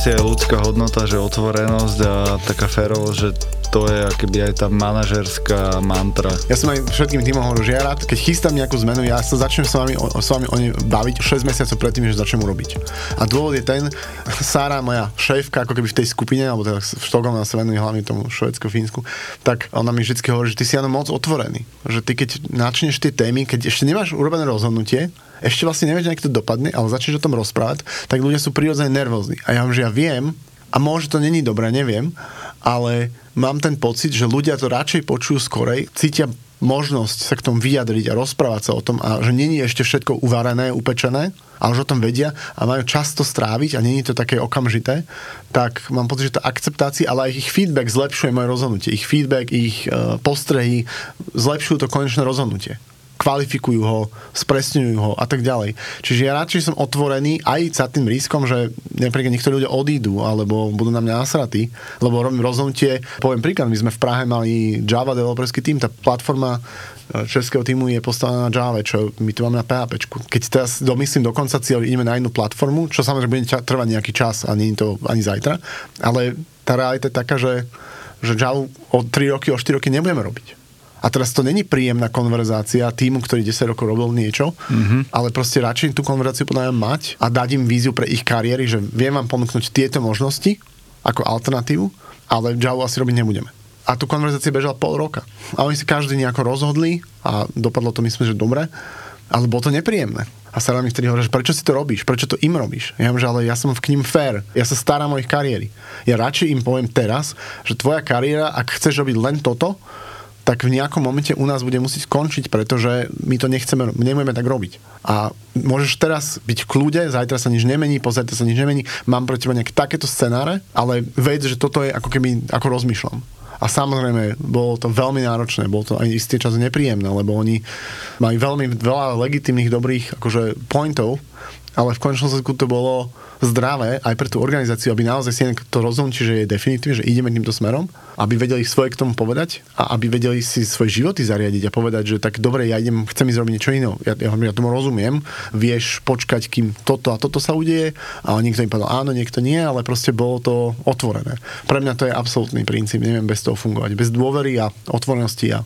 Asi aj ľudská hodnota, že otvorenosť a taká férovosť, že to je akoby aj tá manažerská mantra. Ja som aj všetkým tým hovoril, že ja rád, keď chystám nejakú zmenu, ja sa začnem s vami, o, s vami o nej baviť 6 mesiacov predtým, než začnem urobiť. A dôvod je ten, Sára, moja šéfka, ako keby v tej skupine, alebo teda v Štokholme sa venuje hlavne tomu Švedsko-Fínsku, tak ona mi vždy hovorí, že ty si áno moc otvorený. Že ty keď načneš tie témy, keď ešte nemáš urobené rozhodnutie, ešte vlastne nevieš, ako to dopadne, ale začneš o tom rozprávať, tak ľudia sú prirodzene nervózni. A ja vám, že ja viem, a môže to není dobré, neviem, ale mám ten pocit, že ľudia to radšej počujú skorej, cítia možnosť sa k tomu vyjadriť a rozprávať sa o tom a že není ešte všetko uvarené, upečené, ale že o tom vedia a majú často stráviť a není to také okamžité, tak mám pocit, že tá akceptácia, ale aj ich feedback zlepšuje moje rozhodnutie. Ich feedback, ich uh, postrehy zlepšujú to konečné rozhodnutie kvalifikujú ho, spresňujú ho a tak ďalej. Čiže ja radšej som otvorený aj za tým riskom, že napríklad niektorí ľudia odídu alebo budú na mňa nasratí, lebo robím rozhodnutie. Poviem príklad, my sme v Prahe mali Java developerský tým, tá platforma e, českého týmu je postavená na Java, čo my tu máme na PHP. Keď teraz domyslím do konca cieľ, ideme na inú platformu, čo samozrejme bude trvať nejaký čas a nie je to ani zajtra, ale tá realita je taká, že, že Java o 3 roky, o 4 roky nebudeme robiť a teraz to není príjemná konverzácia týmu, ktorý 10 rokov robil niečo, mm-hmm. ale proste radšej tú konverzáciu podľa mať a dať im víziu pre ich kariéry, že viem vám ponúknuť tieto možnosti ako alternatívu, ale Java asi robiť nebudeme. A tu konverzácia bežala pol roka. A oni si každý nejako rozhodli a dopadlo to myslím, že dobre, ale bolo to nepríjemné. A sa mi vtedy hovorí, že prečo si to robíš, prečo to im robíš. Ja že ale ja som k ním fair, ja sa starám o ich kariéry. Ja radšej im poviem teraz, že tvoja kariéra, ak chceš robiť len toto, tak v nejakom momente u nás bude musieť skončiť, pretože my to nechceme, nebudeme tak robiť. A môžeš teraz byť v kľude, zajtra sa nič nemení, pozajtra sa nič nemení, mám pre teba nejaké takéto scenáre, ale vedz, že toto je ako keby, ako rozmýšľam. A samozrejme, bolo to veľmi náročné, bolo to aj istý čas nepríjemné, lebo oni majú veľmi veľa legitimných dobrých akože pointov, ale v končnom dôsledku to bolo zdravé aj pre tú organizáciu, aby naozaj si to rozhodnutie, že je definitívne, že ideme týmto smerom, aby vedeli svoje k tomu povedať a aby vedeli si svoje životy zariadiť a povedať, že tak dobre, ja idem, chcem ísť robiť niečo iné. Ja, ja, ja tomu rozumiem, vieš počkať, kým toto a toto sa udeje a niekto im povedal áno, niekto nie, ale proste bolo to otvorené. Pre mňa to je absolútny princíp, neviem bez toho fungovať. Bez dôvery a otvorenosti ja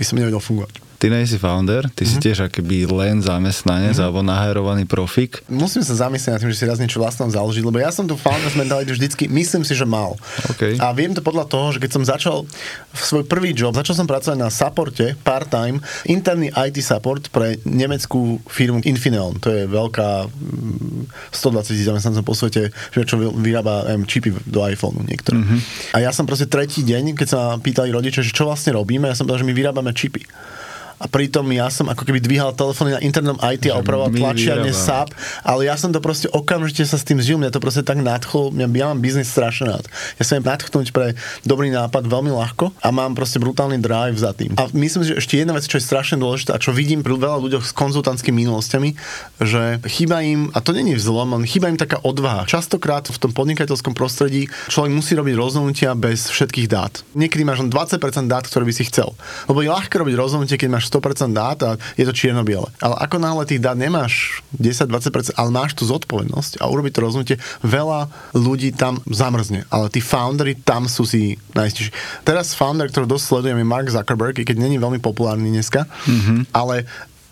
by som nevedel fungovať. Ty nejsi founder, ty mm-hmm. si mhm. tiež akoby len zamestnanec mm-hmm. alebo naherovaný profik. Musím sa zamyslieť nad tým, že si raz niečo vlastnom založiť, lebo ja som tu founder mentalitu vždycky, myslím si, že mal. Okay. A viem to podľa toho, že keď som začal svoj prvý job, začal som pracovať na supporte part-time, interný IT support pre nemeckú firmu Infineon. To je veľká 120 mm, tisíc zamestnancov po svete, čo vyrába um, čipy do iPhoneu niektoré. Mm-hmm. A ja som proste tretí deň, keď sa pýtali rodičia, že čo vlastne robíme, ja som povedal, že my vyrábame čipy a pritom ja som ako keby dvíhal telefóny na internom IT a opravoval tlačiarne SAP, ale ja som to proste okamžite sa s tým žil, mňa to proste tak nadchlo, mňa, ja mám biznis strašne rád. Ja sa viem nadchnúť pre dobrý nápad veľmi ľahko a mám proste brutálny drive za tým. A myslím, že ešte jedna vec, čo je strašne dôležitá a čo vidím pri veľa ľuďoch s konzultantskými minulosťami, že chýba im, a to není vzlom, ale chýba im taká odvaha. Častokrát v tom podnikateľskom prostredí človek musí robiť rozhodnutia bez všetkých dát. Niekedy máš len 20% dát, ktoré by si chcel. Lebo je ľahké robiť rozhodnutie, keď máš 100% dát a je to čierno-biele. Ale ako náhle tých dát nemáš 10-20%, ale máš tú zodpovednosť a urobiť to rozhodnutie, veľa ľudí tam zamrzne. Ale tí foundery tam sú si najistejší. Teraz founder, ktorý dosť sledujem, je Mark Zuckerberg, i keď není veľmi populárny dneska, mm-hmm. ale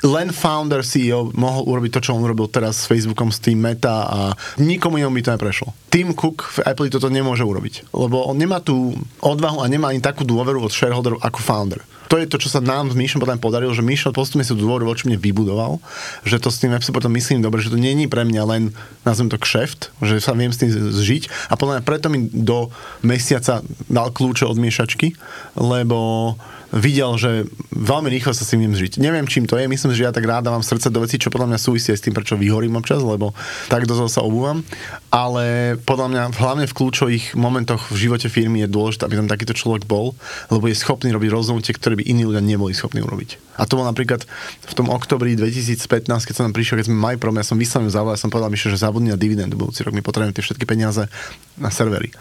len founder CEO mohol urobiť to, čo on urobil teraz s Facebookom, s tým Meta a nikomu inom by to neprešlo. Tim Cook v Apple toto nemôže urobiť, lebo on nemá tú odvahu a nemá ani takú dôveru od shareholderov ako founder to je to, čo sa nám s Míšom potom podarilo, že Míšo postupne si dôvodu voči mne vybudoval, že to s tým potom myslím dobre, že to není pre mňa len, nazvem to kšeft, že sa viem s tým zžiť a podľa mňa preto mi do mesiaca dal kľúče od miešačky, lebo videl, že veľmi rýchlo sa s tým žiť. Neviem, čím to je, myslím, že ja tak rád dávam srdce do veci, čo podľa mňa súvisí s tým, prečo vyhorím občas, lebo tak dosť sa obúvam. Ale podľa mňa hlavne v kľúčových momentoch v živote firmy je dôležité, aby tam takýto človek bol, lebo je schopný robiť rozhodnutie, ktoré by iní ľudia neboli schopní urobiť. A to bol napríklad v tom oktobri 2015, keď som tam prišiel, keď sme mali problém, ja som vyslovene zavolal, ja som povedal Mišo, že zabudni na dividendu budúci rok, my potrebujeme tie všetky peniaze na servery.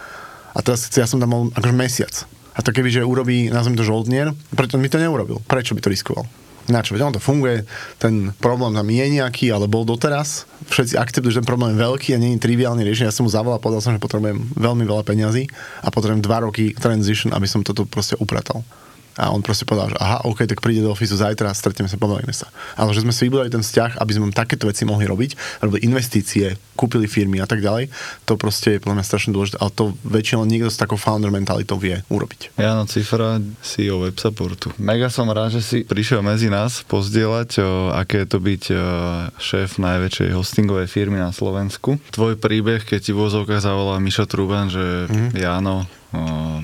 A teraz ja som tam bol akože mesiac. A to keby, že urobí, nazvem to žoldnier, preto mi to neurobil. Prečo by to riskoval? Na čo? Ono to funguje, ten problém tam je nejaký, ale bol doteraz. Všetci akceptujú, že ten problém je veľký a nie je triviálny riešenie. Ja som mu zavolal, povedal som, že potrebujem veľmi veľa peňazí a potrebujem dva roky transition, aby som toto proste upratal. A on proste povedal, že aha, OK, tak príde do ofisu zajtra stretneme sa, pobavíme sa. Ale že sme si vybudovali ten vzťah, aby sme takéto veci mohli robiť, robili investície, kúpili firmy a tak ďalej, to proste je podľa mňa strašne dôležité, ale to väčšinou niekto s takou founder mentalitou vie urobiť. Jano Cifra, CEO WebSupportu. Mega som rád, že si prišiel medzi nás pozdieľať, o, aké je to byť o, šéf najväčšej hostingovej firmy na Slovensku. Tvoj príbeh, keď ti v zavolá Mišo Truban, že mm. Jano, o,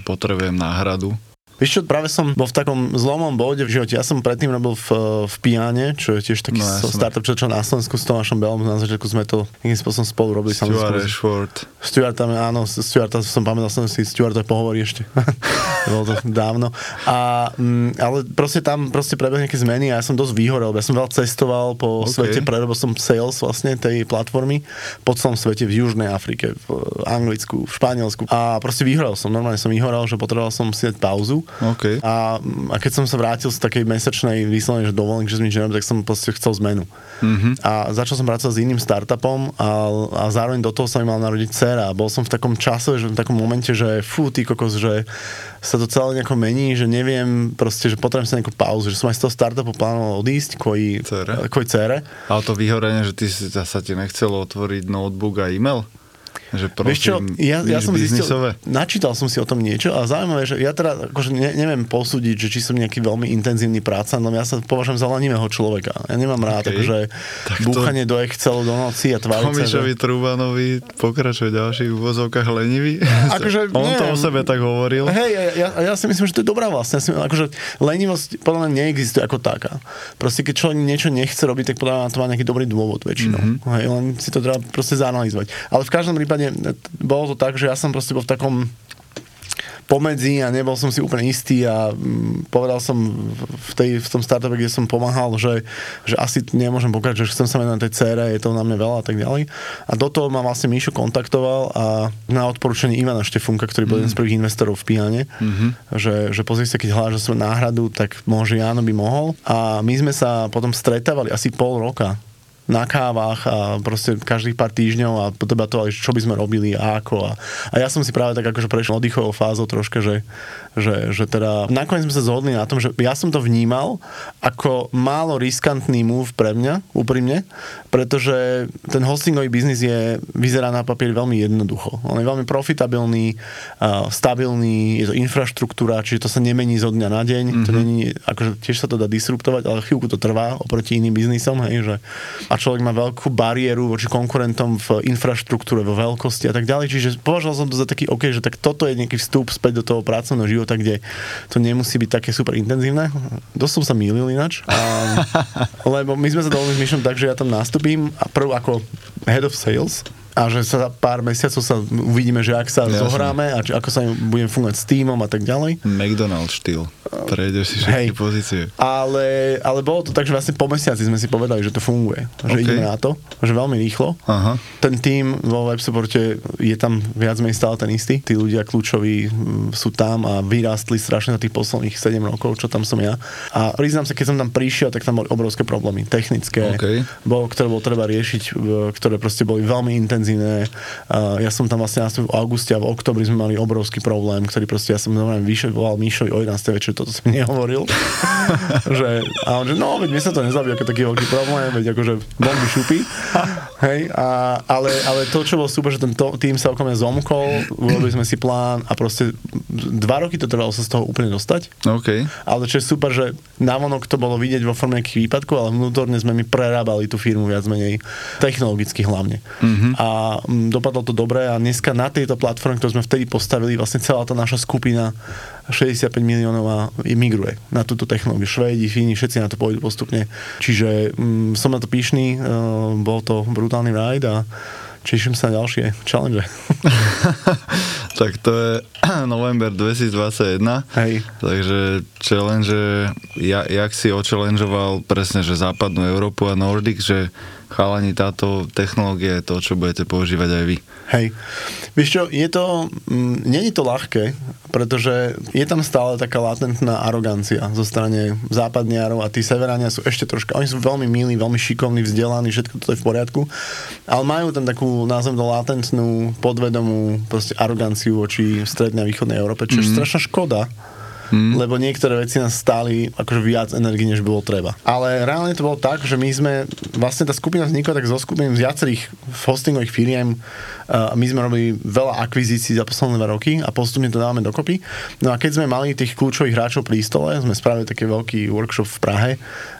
potrebujem náhradu, Vieš čo, práve som bol v takom zlomom bode v živote. Ja som predtým robil v, v Piane, čo je tiež taký no, so startup, čo, čo na Slovensku s Tomášom Belom. Na začiatku sme to nejakým spôsobom spolu robili. Stuart Ashford. Stuart, tam, áno, Stuart, som pamätal som si, Stuart pohovorí ešte. bolo to dávno. A, mm, ale proste tam proste prebehli nejaké zmeny a ja som dosť vyhorel. Ja som veľa cestoval po okay. svete, prerobil som sales vlastne tej platformy po celom svete v Južnej Afrike, v Anglicku, v Španielsku. A proste vyhorel som. Normálne som vyhorel, že potreboval som si dať pauzu Okay. A, a keď som sa vrátil z takej mesačnej výslednej, že dovolenky, že som nič nerobil, tak som proste chcel zmenu. Mm-hmm. A začal som pracovať s iným startupom a, a zároveň do toho sa mi mal narodiť dcera. A bol som v takom čase, že v takom momente, že fú, ty kokos, že sa to celé nejako mení, že neviem, proste, že potrebujem sa nejakú pauzu, že som aj z toho startupu plánoval odísť kvôli cere. Kvôli cere. Ale to vyhorenie, že ty si, sa ti nechcelo otvoriť notebook a e-mail? Že prosím, Vieš čo, ja, ja som zistil, načítal som si o tom niečo a zaujímavé, že ja teda akože ne, neviem posúdiť, že či som nejaký veľmi intenzívny práca, no ja sa považujem za lenivého človeka. Ja nemám rád okay. akože tak búchanie to... do Excelu do noci a tváriť sa, že... Trubanovi pokračuje v ďalších úvozovkách lenivý? Akože, On neviem. to o sebe tak hovoril. Hej, ja, ja, ja, si myslím, že to je dobrá vlastne. Ja akože lenivosť podľa mňa neexistuje ako taká. Proste keď človek niečo nechce robiť, tak podľa mňa to má nejaký dobrý dôvod väčšinou. Mm-hmm. Hej, len si to treba proste zanalizovať. Ale v každom prípade bolo to tak, že ja som proste bol v takom pomedzi a nebol som si úplne istý a mm, povedal som v, tej, v tom startupe, kde som pomáhal, že, že asi nemôžem pokračovať, že chcem sa venovať tej cére, je to na mňa veľa a tak ďalej. A do toho ma vlastne Míšo kontaktoval a na odporúčanie Ivana Štefunka, ktorý bol mm. jeden z prvých investorov v Piane, mm-hmm. že, že pozri sa, keď hľadáš svoju náhradu, tak môže Jáno by mohol. A my sme sa potom stretávali asi pol roka na kávach a proste každých pár týždňov a debatovali, čo by sme robili a ako. A, a ja som si práve tak akože prešiel oddychovou fázou troška, že, že, že teda nakoniec sme sa zhodli na tom, že ja som to vnímal ako málo riskantný move pre mňa, úprimne, pretože ten hostingový biznis je, vyzerá na papier veľmi jednoducho. On je veľmi profitabilný, uh, stabilný, je to infraštruktúra, čiže to sa nemení zo dňa na deň. Mm-hmm. To mhm. není, akože tiež sa to dá disruptovať, ale chvíľku to trvá oproti iným biznisom, hej, že a človek má veľkú bariéru voči konkurentom v infraštruktúre, vo veľkosti a tak ďalej. Čiže považoval som to za taký OK, že tak toto je nejaký vstup späť do toho pracovného života, kde to nemusí byť také super intenzívne. Dosť som sa mýlil ináč. A, lebo my sme sa dovolili s Myšom tak, že ja tam nastúpim a prv ako head of sales a že sa za pár mesiacov sa uvidíme, že ak sa Jasne. zohráme a či, ako sa budeme fungovať s týmom a tak ďalej. McDonald's štýl. Prejdeš si všetky Hej. pozície. Ale, ale bolo to tak, že vlastne po mesiaci sme si povedali, že to funguje. Že okay. ideme na to. Že veľmi rýchlo. Aha. Ten tým vo web supporte je tam viac menej stále ten istý. Tí ľudia kľúčoví sú tam a vyrástli strašne za tých posledných 7 rokov, čo tam som ja. A priznám sa, keď som tam prišiel, tak tam boli obrovské problémy. Technické, okay. bolo, ktoré bolo treba riešiť, ktoré proste boli veľmi intenzívne intenzívne. Ja som tam vlastne v auguste a v oktobri sme mali obrovský problém, ktorý proste ja som normálne vyšiel, volal Míšovi o 11. večer, toto som nehovoril. že, a on že, no, veď mi sa to nezabí, ako taký veľký problém, veď akože bomby šupy. Hej, a, ale, ale to, čo bolo super, že ten to, tým sa okolo mňa zomkol, urobili sme si plán a proste dva roky to trvalo sa z toho úplne dostať. Okay. Ale čo je super, že navonok to bolo vidieť vo forme nejakých výpadkov, ale vnútorne sme mi prerábali tú firmu viac menej technologicky hlavne. Mm-hmm. A a dopadlo to dobre a dneska na tejto platforme, ktorú sme vtedy postavili, vlastne celá tá naša skupina 65 miliónov a migruje na túto technológiu. Švédi, Fíni, všetci na to pôjdu postupne. Čiže mm, som na to píšný, uh, bol to brutálny ride a teším sa na ďalšie challenge. Tak to je november 2021. Hej. Takže challenge, ja, jak si ochallengeoval presne, že západnú Európu a Nordic, že chalani, táto technológia je to, čo budete používať aj vy. Hej. Vieš čo, je to, mm, nie je to ľahké, pretože je tam stále taká latentná arogancia zo strany západniarov a tí severania sú ešte troška, oni sú veľmi milí, veľmi šikovní, vzdelaní, všetko to je v poriadku, ale majú tam takú, nazvem to latentnú, podvedomú proste aroganciu voči strednej a východnej Európe, čo je mm. strašná škoda, mm. lebo niektoré veci nás stáli akože viac energie, než bolo treba. Ale reálne to bolo tak, že my sme, vlastne tá skupina vznikla tak zo skupiny z viacerých hostingových firiem a my sme robili veľa akvizícií za posledné dva roky a postupne to dávame dokopy. No a keď sme mali tých kľúčových hráčov pri stole, sme spravili taký veľký workshop v Prahe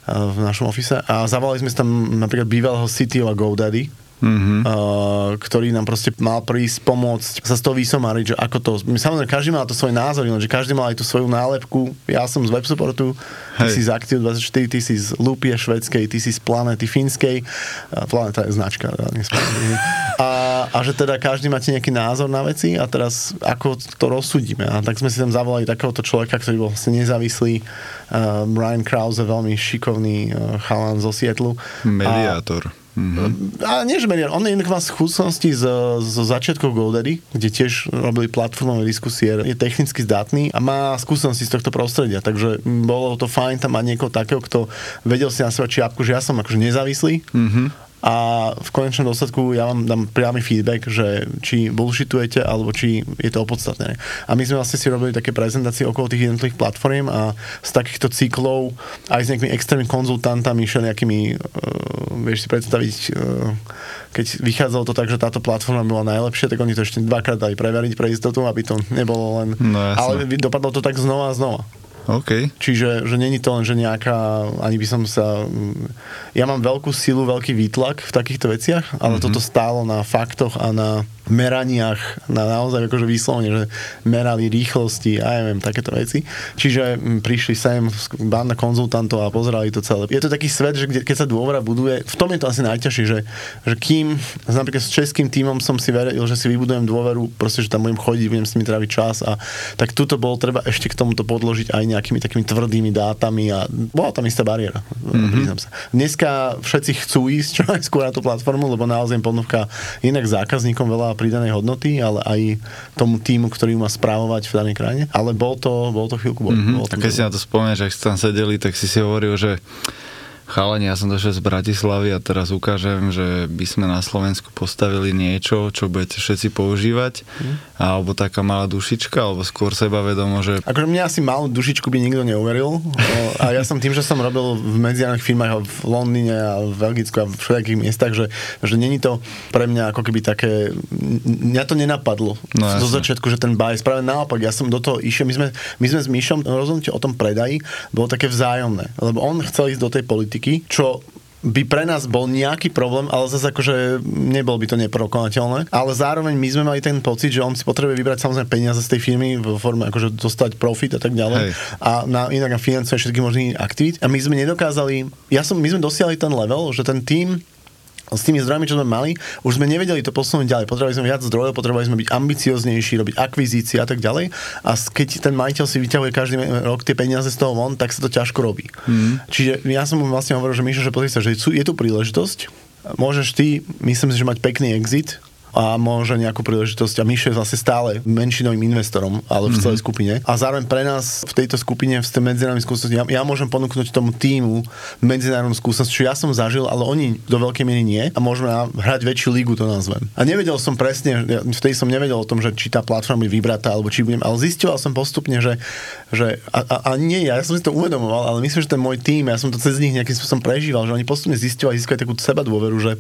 v našom ofise a zavolali sme tam napríklad bývalého CTO a GoDaddy, mm-hmm. uh, ktorý nám proste mal prísť pomôcť sa z toho vysomariť, že ako to... My samozrejme, každý mal to svoj názor, že každý mal aj tú svoju nálepku. Ja som z web supportu, ty si z Active24, ty si z Lupie švedskej, ty si z Planety finskej. Uh, Planeta je značka. A, a že teda každý máte nejaký názor na veci a teraz ako to rozsudíme. A tak sme si tam zavolali takéhoto človeka, ktorý bol vlastne nezávislý. Uh, Brian Krause, veľmi šikovný uh, chalan zo Sietlu. Mediátor. A, Mm-hmm. A nie, že Merian, on je inak má skúsenosti z, z začiatkov GoDaddy, kde tiež robili platformové diskusie, je technicky zdatný a má skúsenosti z tohto prostredia, takže bolo to fajn tam mať niekoho takého, kto vedel si na seba čiapku, že ja som akože nezávislý, mm-hmm a v konečnom dôsledku ja vám dám priamy feedback, že či bullshitujete, alebo či je to opodstatné. A my sme vlastne si robili také prezentácie okolo tých jednotlivých platform a z takýchto cyklov aj s nejakými externými konzultantami, všelijakými, uh, vieš si predstaviť, uh, keď vychádzalo to tak, že táto platforma bola najlepšia, tak oni to ešte dvakrát dali preveriť pre istotu, aby to nebolo len... No, ale dopadlo to tak znova a znova. Okay. Čiže že není to len, že nejaká, ani by som sa... Ja mám veľkú silu, veľký výtlak v takýchto veciach, ale mm-hmm. toto stálo na faktoch a na meraniach na naozaj akože výslovne, že merali rýchlosti a ja neviem, takéto veci. Čiže m, prišli sem banda konzultantov a pozerali to celé. Je to taký svet, že keď sa dôvera buduje, v tom je to asi najťažšie, že, že kým, napríklad s českým tímom som si veril, že si vybudujem dôveru, proste, že tam budem chodiť, budem s nimi tráviť čas a tak tuto bolo treba ešte k tomuto podložiť aj nejakými takými tvrdými dátami a bola tam istá bariéra, mm-hmm. sa. Dneska všetci chcú ísť čo najskôr na tú platformu, lebo naozaj ponúka inak zákazníkom veľa pridanej hodnoty, ale aj tomu týmu, ktorý má správovať v danej krajine. Ale bol to, bol to chvíľku bol. Mm-hmm. bol to Keď si na to spomenieš, ak tam sedeli, tak si si hovoril, že chalani, ja som došiel z Bratislavy a teraz ukážem, že by sme na Slovensku postavili niečo, čo budete všetci používať, mm. alebo taká malá dušička, alebo skôr seba vedomo, že... Akože mňa asi malú dušičku by nikto neuveril. A ja som tým, že som robil v medzinárodných firmách v Londýne a v Belgicku a v všetkých miestach, že, že není to pre mňa ako keby také... Mňa to nenapadlo no, zo začiatku, že ten buy, práve naopak, ja som do toho išiel, my sme, my sme s Myšom rozhodnutie o tom predaji, bolo také vzájomné, lebo on chcel ísť do tej politiky politiky, čo by pre nás bol nejaký problém, ale zase akože nebol by to neprokonateľné. Ale zároveň my sme mali ten pocit, že on si potrebuje vybrať samozrejme peniaze z tej firmy v forme akože dostať profit a tak ďalej. Hej. A na, inak na financovanie všetky možných aktivít. A my sme nedokázali, ja som, my sme dosiahli ten level, že ten tým s tými zdrojmi, čo sme mali, už sme nevedeli to posunúť ďalej. Potrebovali sme viac zdrojov, potrebovali sme byť ambicioznejší, robiť akvizície a tak ďalej. A keď ten majiteľ si vyťahuje každý rok tie peniaze z toho von, tak sa to ťažko robí. Mm. Čiže ja som mu vlastne hovoril, že Mišo, že pozri sa, že je tu príležitosť, môžeš ty, myslím si, že mať pekný exit, a môže nejakú príležitosť. A Mišo je vlastne stále menšinovým investorom, ale v celej mm-hmm. skupine. A zároveň pre nás v tejto skupine, v tej medzinárodnej skúsenosti, ja, ja môžem ponúknuť tomu týmu medzinárodnú skúsenosť, čo ja som zažil, ale oni do veľkej miery nie a môžeme hrať väčšiu lígu, to nazvem. A nevedel som presne, ja vtedy som nevedel o tom, že či tá platforma bude vybratá, alebo či budem, ale zistil som postupne, že, že a, a, a, nie ja, ja som si to uvedomoval, ale myslím, že ten môj tým, ja som to cez nich nejakým spôsobom prežíval, že oni postupne zistili a získali takú seba dôveru, že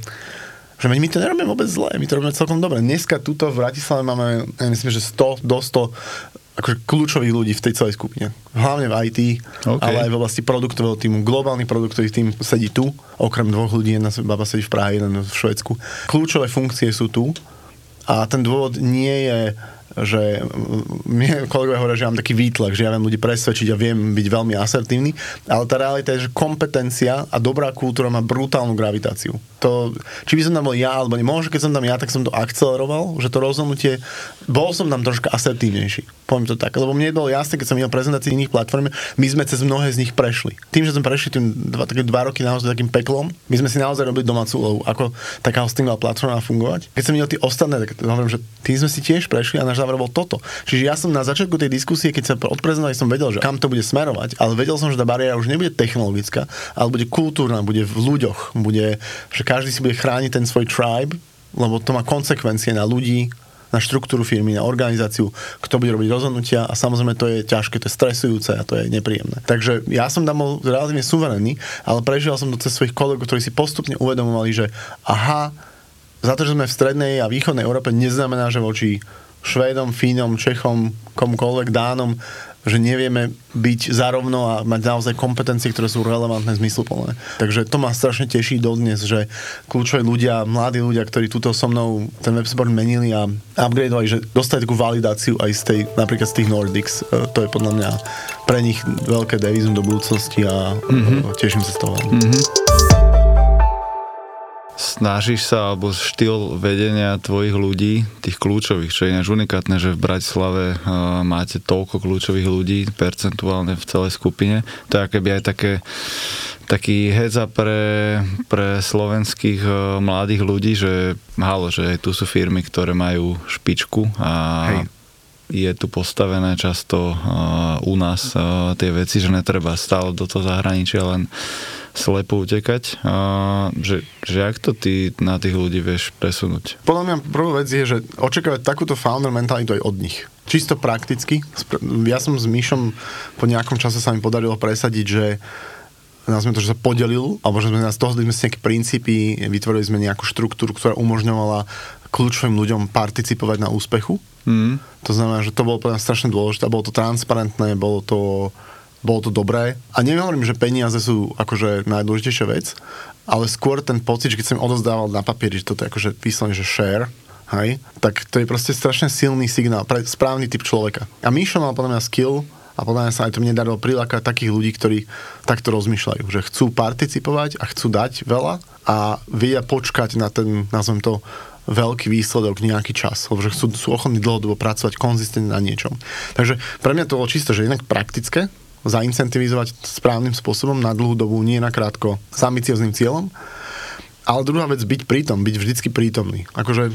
že my to nerobíme vôbec zle, my to robíme celkom dobre. Dneska tuto v Bratislave máme, ja myslím, že 100 do 100 akože kľúčových ľudí v tej celej skupine. Hlavne v IT, okay. ale aj v oblasti produktového týmu. Globálny produktový tým sedí tu, okrem dvoch ľudí, jedna baba sedí v Prahe, jeden v Švedsku. Kľúčové funkcie sú tu a ten dôvod nie je že mne kolegovia hovoria, že mám taký výtlak, že ja viem ľudí presvedčiť a viem byť veľmi asertívny, ale tá realita je, že kompetencia a dobrá kultúra má brutálnu gravitáciu. To, či by som tam bol ja, alebo nie, možno keď som tam ja, tak som to akceleroval, že to rozhodnutie, bol som tam troška asertívnejší. Poviem to tak, lebo mne bolo jasné, keď som videl prezentácie iných platform, my sme cez mnohé z nich prešli. Tým, že sme prešli tým dva, také dva roky naozaj takým peklom, my sme si naozaj robili domácu úlohu, ako taká hostingová platforma fungovať. Keď som videl tie ostatné, tak hovorím, že tým sme si tiež prešli a náš záver bol toto. Čiže ja som na začiatku tej diskusie, keď sa odprezentovali, som vedel, že kam to bude smerovať, ale vedel som, že tá bariéra už nebude technologická, ale bude kultúrna, bude v ľuďoch, bude, že každý si bude chrániť ten svoj tribe, lebo to má konsekvencie na ľudí, na štruktúru firmy, na organizáciu, kto bude robiť rozhodnutia a samozrejme to je ťažké, to je stresujúce a to je nepríjemné. Takže ja som tam bol relatívne suverénny, ale prežil som to cez svojich kolegov, ktorí si postupne uvedomovali, že aha, za to, že sme v strednej a východnej Európe, neznamená, že voči Švédom, Fínom, Čechom, komukoľvek, Dánom, že nevieme byť zarovno a mať naozaj kompetencie, ktoré sú relevantné, zmysluplné. Takže to ma strašne teší dodnes, že kľúčoví ľudia, mladí ľudia, ktorí túto so mnou ten websport menili a upgradeovali, že dostali takú validáciu aj z tej, napríklad z tých Nordics. E, to je podľa mňa pre nich veľké devizum do budúcnosti a mm-hmm. teším sa z toho. Mm-hmm snažíš sa, alebo štýl vedenia tvojich ľudí, tých kľúčových, čo je ináč unikátne, že v Bratislave uh, máte toľko kľúčových ľudí percentuálne v celej skupine. To je keby aj také taký heca pre, pre slovenských uh, mladých ľudí, že halo, že tu sú firmy, ktoré majú špičku a Hej je tu postavené často uh, u nás uh, tie veci, že netreba stále do toho zahraničia len slepo utekať. Uh, že, že ak to ty na tých ľudí vieš presunúť? Podľa mňa prvá vec je, že očakávať takúto founder mentalitu aj od nich. Čisto prakticky. Ja som s Myšom po nejakom čase sa mi podarilo presadiť, že sme to, že sa podelil, alebo že sme nás toho sme si nejaké princípy, vytvorili sme nejakú štruktúru, ktorá umožňovala kľúčovým ľuďom participovať na úspechu. Mm. To znamená, že to bolo pre nás strašne dôležité, bolo to transparentné, bolo to, bolo to dobré. A nehovorím, že peniaze sú akože najdôležitejšia vec, ale skôr ten pocit, že keď som odozdával na papieri, že toto je akože vyslovene, že share, hej, tak to je proste strašne silný signál pre správny typ človeka. A Míšo mal podľa mňa skill, a podľa mňa sa aj to mne darilo prilákať takých ľudí, ktorí takto rozmýšľajú, že chcú participovať a chcú dať veľa a vedia počkať na ten, nazvem to, veľký výsledok nejaký čas, lebo že chcú, sú ochotní dlhodobo pracovať konzistentne na niečom. Takže pre mňa to bolo čisto, že jednak praktické, zaincentivizovať správnym spôsobom na dlhú dobu, nie na krátko, s ambiciozným cieľom. Ale druhá vec, byť prítom, byť vždycky prítomný. Akože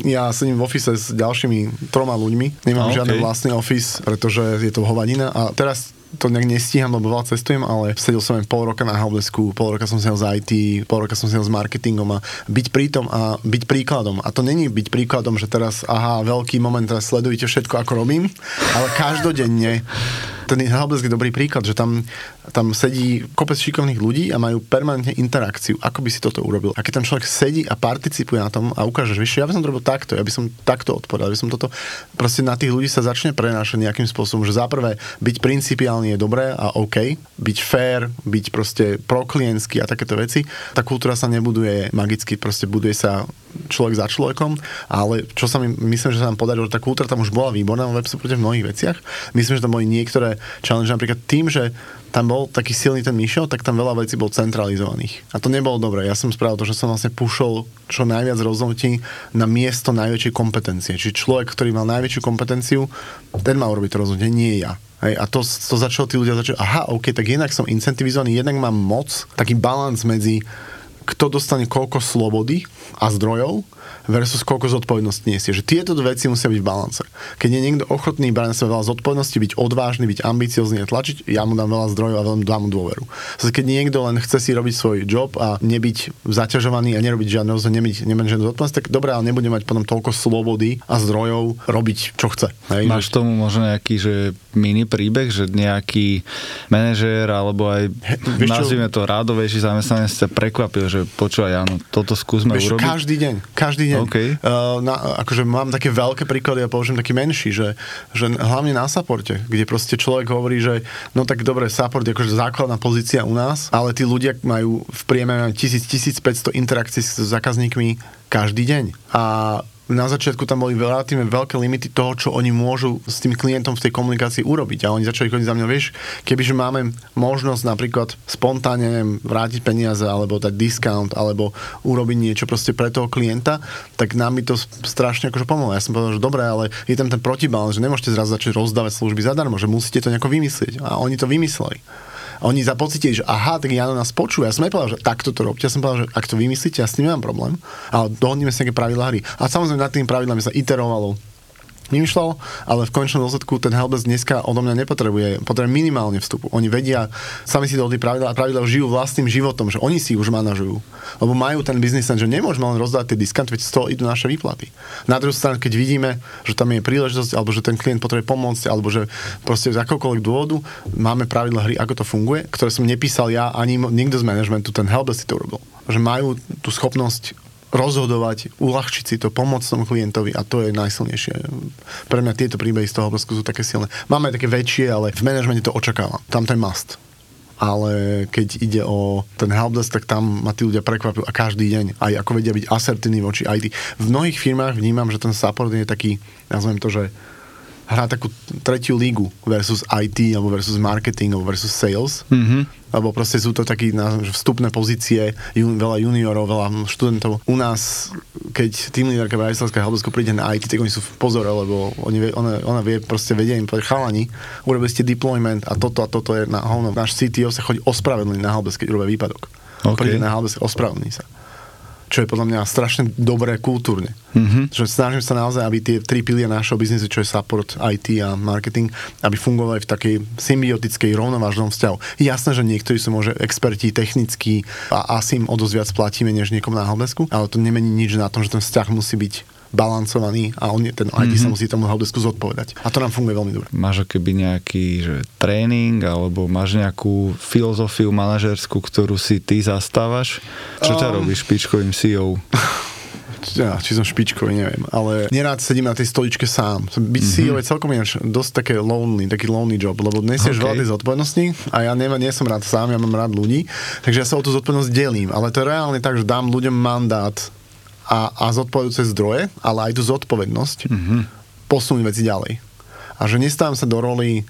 ja sedím v office s ďalšími troma ľuďmi, nemám okay. žiadny vlastný office, pretože je to hovadina a teraz to nejak nestíham, lebo veľa cestujem, ale sedel som aj pol roka na helpdesku, pol roka som sedel z IT, pol roka som sedel s marketingom a byť prítom a byť príkladom. A to není byť príkladom, že teraz, aha, veľký moment, teraz sledujete všetko, ako robím, ale každodenne ten helpdesk je dobrý príklad, že tam, tam sedí kopec šikovných ľudí a majú permanentne interakciu. Ako by si toto urobil? A keď tam človek sedí a participuje na tom a ukáže, že ja by som to robil takto, ja by som takto odpovedal, ja by som toto, proste na tých ľudí sa začne prenášať nejakým spôsobom, že zaprvé byť principiálny je dobré a OK, byť fair, byť proste proklienský a takéto veci. Tá kultúra sa nebuduje magicky, proste buduje sa človek za človekom, ale čo sa mi, myslím, že sa nám podarilo, tá kultúra tam už bola výborná vo websupporte v mnohých veciach. Myslím, že tam boli niektoré challenge, napríklad tým, že tam bol taký silný ten Mišo, tak tam veľa vecí bol centralizovaných. A to nebolo dobré. Ja som spravil to, že som vlastne pušol čo najviac rozhodnutí na miesto najväčšej kompetencie. Čiže človek, ktorý mal najväčšiu kompetenciu, ten mal urobiť to rozhodnutie, nie ja. Hej, a to, to začalo, tí ľudia začali, aha, ok, tak jednak som incentivizovaný, jednak mám moc, taký balans medzi kto dostane koľko slobody a zdrojov versus koľko zodpovednosti nesie. Že tieto dve veci musia byť v balance. Keď je niekto ochotný brať na sebe veľa zodpovednosti, byť odvážny, byť ambiciozný a tlačiť, ja mu dám veľa zdrojov a veľmi dám mu dôveru. Zase keď niekto len chce si robiť svoj job a nebyť zaťažovaný a nerobiť žiadne rozhodnutie, nemať, žiadnu zodpovednosť, tak dobre, ale nebude mať potom toľko slobody a zdrojov robiť, čo chce. Hej? Máš tomu možno nejaký, že mini príbeh, že nejaký manažér alebo aj He, nazvime to rádovejší zamestnanec sa prekvapil, že počúvaj, áno, toto skúsme Vieš, urobiť. Každý deň, každý deň. Okay. Uh, na, akože mám také veľké príklady a ja použijem taký menší, že, že hlavne na supporte, kde proste človek hovorí, že no tak dobre, support je akože základná pozícia u nás, ale tí ľudia majú v priemere 1000-1500 interakcií s zákazníkmi každý deň. A na začiatku tam boli relatívne veľké limity toho, čo oni môžu s tým klientom v tej komunikácii urobiť. A oni začali chodiť za mňa, vieš, kebyže máme možnosť napríklad spontánne vrátiť peniaze, alebo dať discount, alebo urobiť niečo proste pre toho klienta, tak nám by to strašne akože pomohlo. Ja som povedal, že dobre, ale je tam ten protibalans, že nemôžete zrazu začať rozdávať služby zadarmo, že musíte to nejako vymyslieť. A oni to vymysleli. Oni zapocitili, že aha, tak Jano nás počúva. Ja som nepovedal, že takto to robte. Ja som povedal, že ak to vymyslíte, ja s tým nemám problém. Ale dohodneme si nejaké pravidlá hry. A samozrejme nad tým pravidlami sa iterovalo vymýšľal, ale v končnom dôsledku ten helpdesk dneska odo mňa nepotrebuje, potrebuje minimálne vstupu. Oni vedia, sami si dohodli pravidla a pravidla žijú vlastným životom, že oni si už manažujú. Lebo majú ten biznis, že nemôžeme len rozdávať tie diskanty, veď z toho idú naše výplaty. Na druhú stranu, keď vidíme, že tam je príležitosť, alebo že ten klient potrebuje pomôcť, alebo že proste z akokoľvek dôvodu máme pravidla hry, ako to funguje, ktoré som nepísal ja, ani nikto z managementu, ten helpdesk si to urobil. Že majú tú schopnosť rozhodovať, uľahčiť si to, pomôcť tomu klientovi a to je najsilnejšie. Pre mňa tieto príbehy z toho obrazku sú také silné. Máme aj také väčšie, ale v manažmente to očakávam. Tam to je must. Ale keď ide o ten helpdesk, tak tam ma tí ľudia prekvapujú a každý deň. Aj ako vedia byť asertívni voči IT. V mnohých firmách vnímam, že ten support je taký, nazvem to, že hrá takú tretiu lígu versus IT, alebo versus marketing, alebo versus sales. Mm-hmm. Lebo proste sú to takí vstupné pozície, jun, veľa juniorov, veľa študentov. U nás, keď tým líderka Bratislavská Halbosku príde na IT, tak oni sú v pozore, lebo oni, ona, ona vie, proste vedia im povedať, chalani, urobili ste deployment a toto a toto je na hovno. Náš CTO sa chodí ospravedlniť na Halbos, keď urobí výpadok. Okay. Príde na Halbos, ospravedlní sa čo je podľa mňa strašne dobré kultúrne. Mm-hmm. Že snažím sa naozaj, aby tie tri pilie našho biznisu, čo je support, IT a marketing, aby fungovali v takej symbiotickej, rovnovážnom vzťahu. Jasné, že niektorí sú môže experti technickí a asi im o dosť viac platíme, než niekomu na helpdesku, ale to nemení nič na tom, že ten vzťah musí byť balancovaný a on, ten IT mm-hmm. sa musí tomu helpdesku zodpovedať. A to nám funguje veľmi dobre. Máš keby nejaký že, tréning alebo máš nejakú filozofiu manažerskú, ktorú si ty zastávaš? Čo ťa um... robí špičkovým CEO? ja, či som špičkový, neviem, ale nerád sedím na tej stoličke sám. Byť mm-hmm. CEO je celkom ináč dosť také lonely, taký lonely job, lebo nesieš okay. veľa tej zodpovednosti a ja neviem, nie som rád sám, ja mám rád ľudí, takže ja sa o tú zodpovednosť delím, ale to je reálne tak, že dám ľuďom mandát a, a zodpovedujúce zdroje, ale aj tú zodpovednosť mm-hmm. posunúť veci ďalej. A že nestávam sa do roli,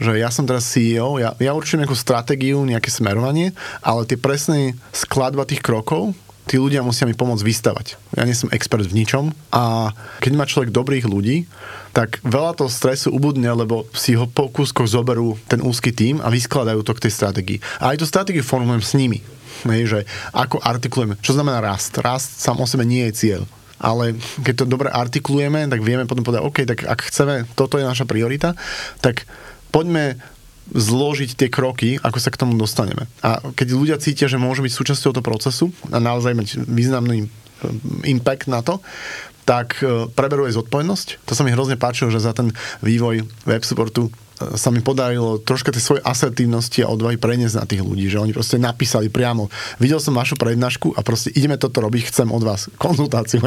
že ja som teraz CEO, ja, ja určujem nejakú stratégiu, nejaké smerovanie, ale tie presné skladba tých krokov, tí ľudia musia mi pomôcť vystavať. Ja nie som expert v ničom a keď má človek dobrých ľudí, tak veľa toho stresu ubudne, lebo si ho po kúskoch zoberú ten úzky tým a vyskladajú to k tej stratégii. A aj tú stratégiu formulujem s nimi. Hej, že ako artikulujeme. Čo znamená rast? Rast sám o sebe nie je cieľ. Ale keď to dobre artikulujeme, tak vieme potom povedať, OK, tak ak chceme, toto je naša priorita, tak poďme zložiť tie kroky, ako sa k tomu dostaneme. A keď ľudia cítia, že môžu byť súčasťou toho procesu a naozaj mať významný impact na to, tak e, preberú aj zodpovednosť. To sa mi hrozne páčilo, že za ten vývoj web supportu sa mi podarilo troška tej svojej asertívnosti a odvahy preniesť na tých ľudí, že oni proste napísali priamo, videl som vašu prednášku a proste ideme toto robiť, chcem od vás konzultáciu,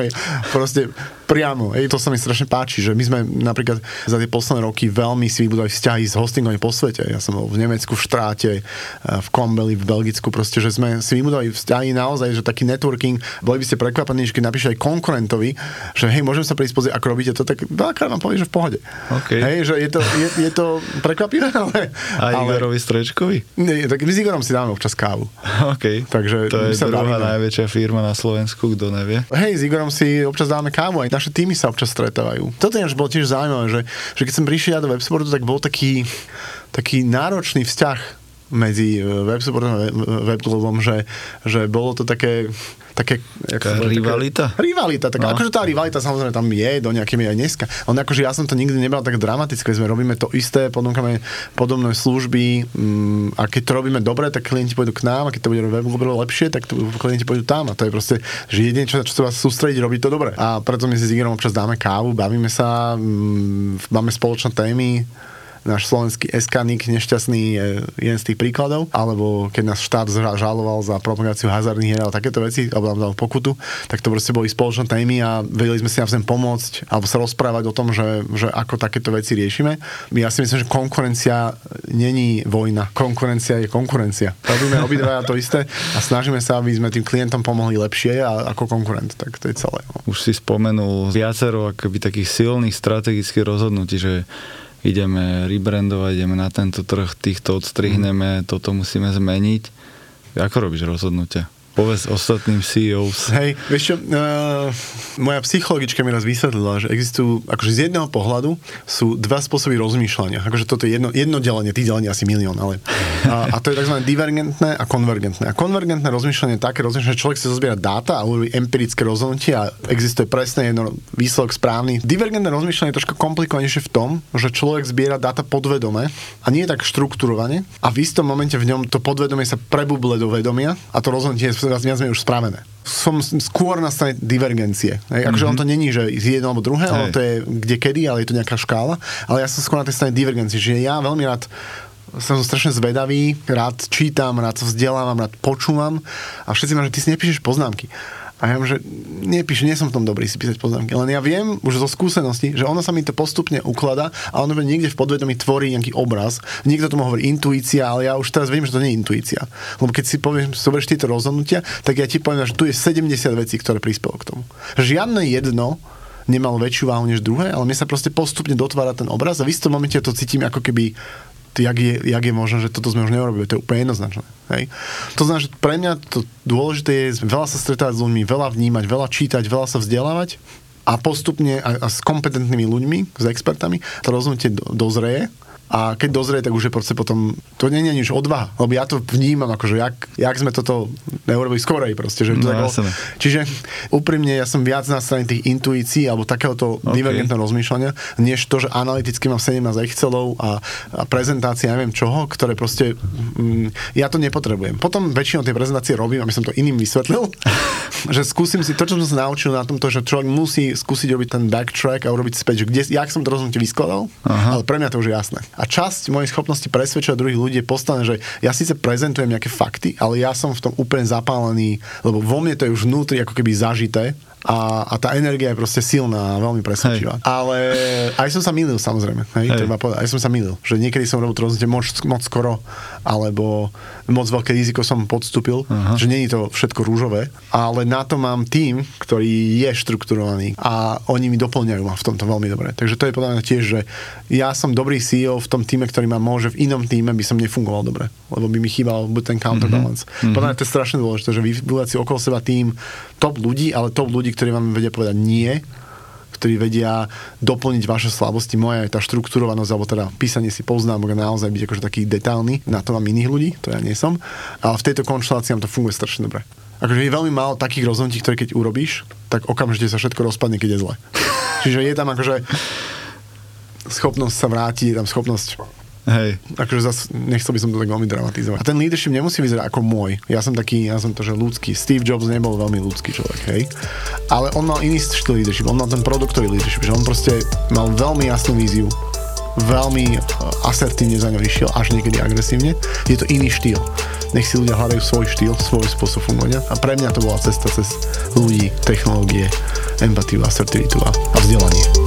proste priamo, hej, to sa mi strašne páči, že my sme napríklad za tie posledné roky veľmi si vybudovali vzťahy s hostingom po svete, ja som bol v Nemecku, v Štráte, e, v Kombeli, v Belgicku, proste, že sme si vybudovali vzťahy naozaj, že taký networking, boli by ste prekvapení, že keď napíše aj konkurentovi, že hej, môžem sa prísť pozrieť, ako robíte to, tak veľakrát vám povie, že v pohode. Okay. Hej, že je to, je, je to prekvapivé, ale... A ale, Igorovi Strečkovi? Nie, tak my s Igorom si dáme občas kávu. OK. Takže to je druhá bavíme. najväčšia firma na Slovensku, kto nevie. Hej, s Igorom si občas dáme kávu, aj naše týmy sa občas stretávajú. Toto je bolo tiež zaujímavé, že, že keď som prišiel ja do websportu, tak bol taký, taký náročný vzťah medzi websupportom a webklubom, že, že bolo to také také... Taká rivalita? Také, rivalita, tak no. akože tá rivalita samozrejme tam je do nejakej aj dneska. On akože ja som to nikdy nebral tak dramatické, sme robíme to isté, ponúkame podobné služby mm, a keď to robíme dobre, tak klienti pôjdu k nám a keď to bude robiť lepšie, tak to klienti pôjdu tam a to je proste, že jedine, čo, čo vás sústrediť, robiť to dobre. A preto my si s Igorom občas dáme kávu, bavíme sa, mm, máme spoločné témy, náš slovenský Eskanik nešťastný je jeden z tých príkladov, alebo keď nás štát žaloval za propagáciu hazardných hier a takéto veci, alebo nám dal pokutu, tak to proste boli spoločné témy a vedeli sme si navzájom pomôcť alebo sa rozprávať o tom, že, že ako takéto veci riešime. Ja si myslím, že konkurencia není vojna. Konkurencia je konkurencia. Robíme obidva to isté a snažíme sa, aby sme tým klientom pomohli lepšie a ako konkurent. Tak to je celé. No. Už si spomenul viacero akoby takých silných strategických rozhodnutí, že ideme rebrandovať, ideme na tento trh, týchto odstrihneme, mm. toto musíme zmeniť. Ako robíš rozhodnutia? Povedz ostatným CEOs. Hej, vieš čo, uh, moja psychologička mi raz vysvetlila, že existujú, akože z jedného pohľadu sú dva spôsoby rozmýšľania. Akože toto je jedno, jedno delenie, tých delení asi milión, ale... A, a to je tzv. divergentné a konvergentné. A konvergentné rozmýšľanie je také rozmýšľanie, že človek si zozbiera dáta a urobí empirické rozhodnutie a existuje presne jedno výsledok správny. Divergentné rozmýšľanie je trošku komplikovanejšie v tom, že človek zbiera dáta podvedome a nie tak štruktúrovane a v istom momente v ňom to podvedomie sa prebuble do vedomia a to rozhodnutie je viac menej už spravené. Som skôr na strane divergencie. Hej, akože mm-hmm. on to není, že z jedno alebo druhé, ale to je kde kedy, ale je to nejaká škála. Ale ja som skôr na tej strane divergencie, že ja veľmi rád som strašne zvedavý, rád čítam, rád sa vzdelávam, rád počúvam a všetci ma, že ty si nepíšeš poznámky. A ja že nepíš, nie som v tom dobrý si písať poznámky, len ja viem už zo skúsenosti, že ono sa mi to postupne ukladá a ono niekde v podvedomí tvorí nejaký obraz. Niekto tomu hovorí intuícia, ale ja už teraz viem, že to nie je intuícia. Lebo keď si povieš, zoberieš tieto rozhodnutia, tak ja ti poviem, že tu je 70 vecí, ktoré prispelo k tomu. Žiadne jedno nemalo väčšiu váhu než druhé, ale mne sa proste postupne dotvára ten obraz a v istom momente to cítim ako keby jak je, jak je možné, že toto sme už neurobili. To je úplne jednoznačné. Hej. To znamená, že pre mňa to dôležité je veľa sa stretávať s ľuďmi, veľa vnímať, veľa čítať, veľa sa vzdelávať a postupne a, a s kompetentnými ľuďmi, s expertami, to rozhodnutie dozreje a keď dozrie, tak už je proste potom, to nie je nič odvaha, lebo ja to vnímam, akože jak, jak sme toto neurobili skorej proste. Že no, bolo, čiže úprimne ja som viac na strane tých intuícií alebo takéhoto okay. divergentného rozmýšľania, než to, že analyticky mám 17 Excelov a, a prezentácie, neviem čoho, ktoré proste, mm, ja to nepotrebujem. Potom väčšinou tej prezentácie robím, aby som to iným vysvetlil, že skúsim si, to čo som sa naučil na tomto, že človek musí skúsiť robiť ten backtrack a urobiť späť, že kde, jak som to rozhodnutie vyskladal, Aha. ale pre mňa to už je jasné. A časť mojej schopnosti presvedčať druhých ľudí je postavené, že ja síce prezentujem nejaké fakty, ale ja som v tom úplne zapálený, lebo vo mne to je už vnútri ako keby zažité a, a tá energia je proste silná a veľmi presvedčivá. Ale aj som sa milil samozrejme, hej, hej. treba povedať, aj som sa milil, že niekedy som robil to rozhodnutie moc, moc skoro, alebo moc veľké riziko som podstúpil, uh-huh. že není to všetko rúžové, ale na to mám tým, ktorý je štrukturovaný a oni mi doplňajú ma v tomto veľmi dobre. Takže to je podľa mňa tiež, že ja som dobrý CEO v tom týme, ktorý ma môže, v inom týme by som nefungoval dobre, lebo by mi chýbal buď ten counterbalance. Uh-huh. Podľa mňa to je strašne dôležité, že vybudovať si okolo seba tým top ľudí, ale top ľudí, ktorí vám vedia povedať nie, ktorí vedia doplniť vaše slabosti. Moja je tá štrukturovanosť, alebo teda písanie si poznámok a naozaj byť akože taký detailný. Na to mám iných ľudí, to ja nie som. Ale v tejto konštelácii nám to funguje strašne dobre. Akože je veľmi málo takých rozhodnutí, ktoré keď urobíš, tak okamžite sa všetko rozpadne, keď je zle. Čiže je tam akože schopnosť sa vrátiť, je tam schopnosť Hej. Akože zas, nechcel by som to tak veľmi dramatizovať. A ten leadership nemusí vyzerať ako môj. Ja som taký, ja som to, že ľudský. Steve Jobs nebol veľmi ľudský človek, hej. Ale on mal iný štýl leadership, on mal ten produktový leadership, že on proste mal veľmi jasnú víziu, veľmi e, asertívne za ňou išiel, až niekedy agresívne. Je to iný štýl. Nech si ľudia hľadajú svoj štýl, svoj spôsob fungovania. A pre mňa to bola cesta cez ľudí, technológie, empatiu, asertivitu a, a vzdelanie.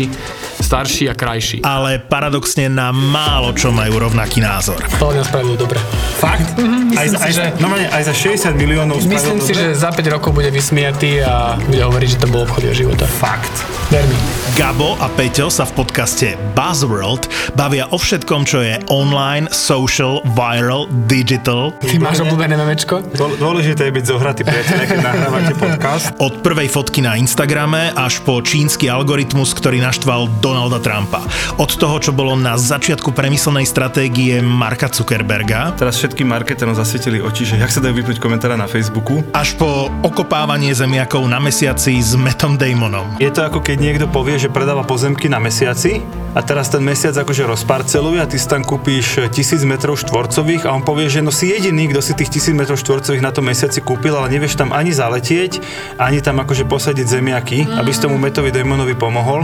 mladší, starší a krajší. Ale paradoxne na málo čo majú rovnaký názor. To mňa spravilo dobre. Fakt? Mm-hmm, aj, si, aj, že... No aj za 60 miliónov Myslím si, dobre? že za 5 rokov bude vysmiatý a bude hovoriť, že to bol obchod jeho života. Fakt. Ver. Gabo a Peťo sa v podcaste Buzzworld bavia o všetkom, čo je online, social, viral, digital. Ty máš obľúbené memečko? Dôležité je byť zohratý, priateľe, keď nahrávate podcast. Od prvej fotky na Instagrame až po čínsky algoritmus, ktorý naštval Donalda Trumpa. Od toho, čo bolo na začiatku premyslenej stratégie Marka Zuckerberga. Teraz všetkým marketerom zasvietili oči, že jak sa dajú vypnúť komentára na Facebooku. Až po okopávanie zemiakov na mesiaci s Metom Damonom. Je to ako keď niekto povie, že predáva pozemky na mesiaci a teraz ten mesiac akože rozparceluje a ty si tam kúpíš tisíc metrov štvorcových a on povie, že no si jediný, kto si tých tisíc metrov štvorcových na tom mesiaci kúpil, ale nevieš tam ani zaletieť, ani tam akože posadiť zemiaky, aby si tomu Metovi Damonovi pomohol.